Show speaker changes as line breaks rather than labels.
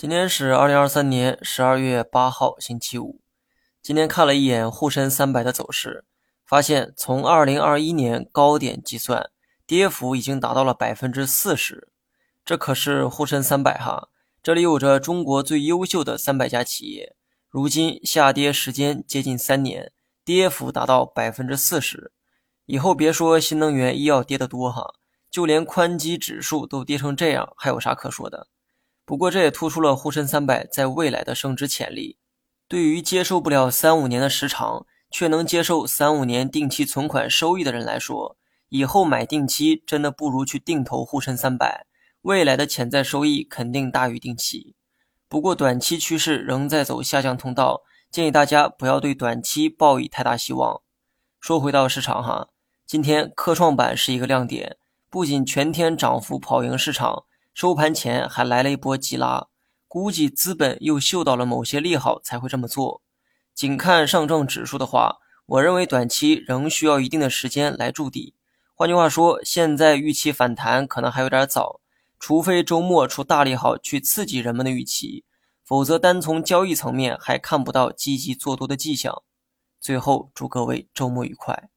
今天是二零二三年十二月八号，星期五。今天看了一眼沪深三百的走势，发现从二零二一年高点计算，跌幅已经达到了百分之四十。这可是沪深三百哈，这里有着中国最优秀的三百家企业，如今下跌时间接近三年，跌幅达到百分之四十。以后别说新能源、医药跌得多哈，就连宽基指数都跌成这样，还有啥可说的？不过，这也突出了沪深三百在未来的升值潜力。对于接受不了三五年的时长，却能接受三五年定期存款收益的人来说，以后买定期真的不如去定投沪深三百。未来的潜在收益肯定大于定期。不过，短期趋势仍在走下降通道，建议大家不要对短期抱以太大希望。说回到市场哈，今天科创板是一个亮点，不仅全天涨幅跑赢市场。收盘前还来了一波急拉，估计资本又嗅到了某些利好才会这么做。仅看上证指数的话，我认为短期仍需要一定的时间来筑底。换句话说，现在预期反弹可能还有点早，除非周末出大利好去刺激人们的预期，否则单从交易层面还看不到积极做多的迹象。最后，祝各位周末愉快。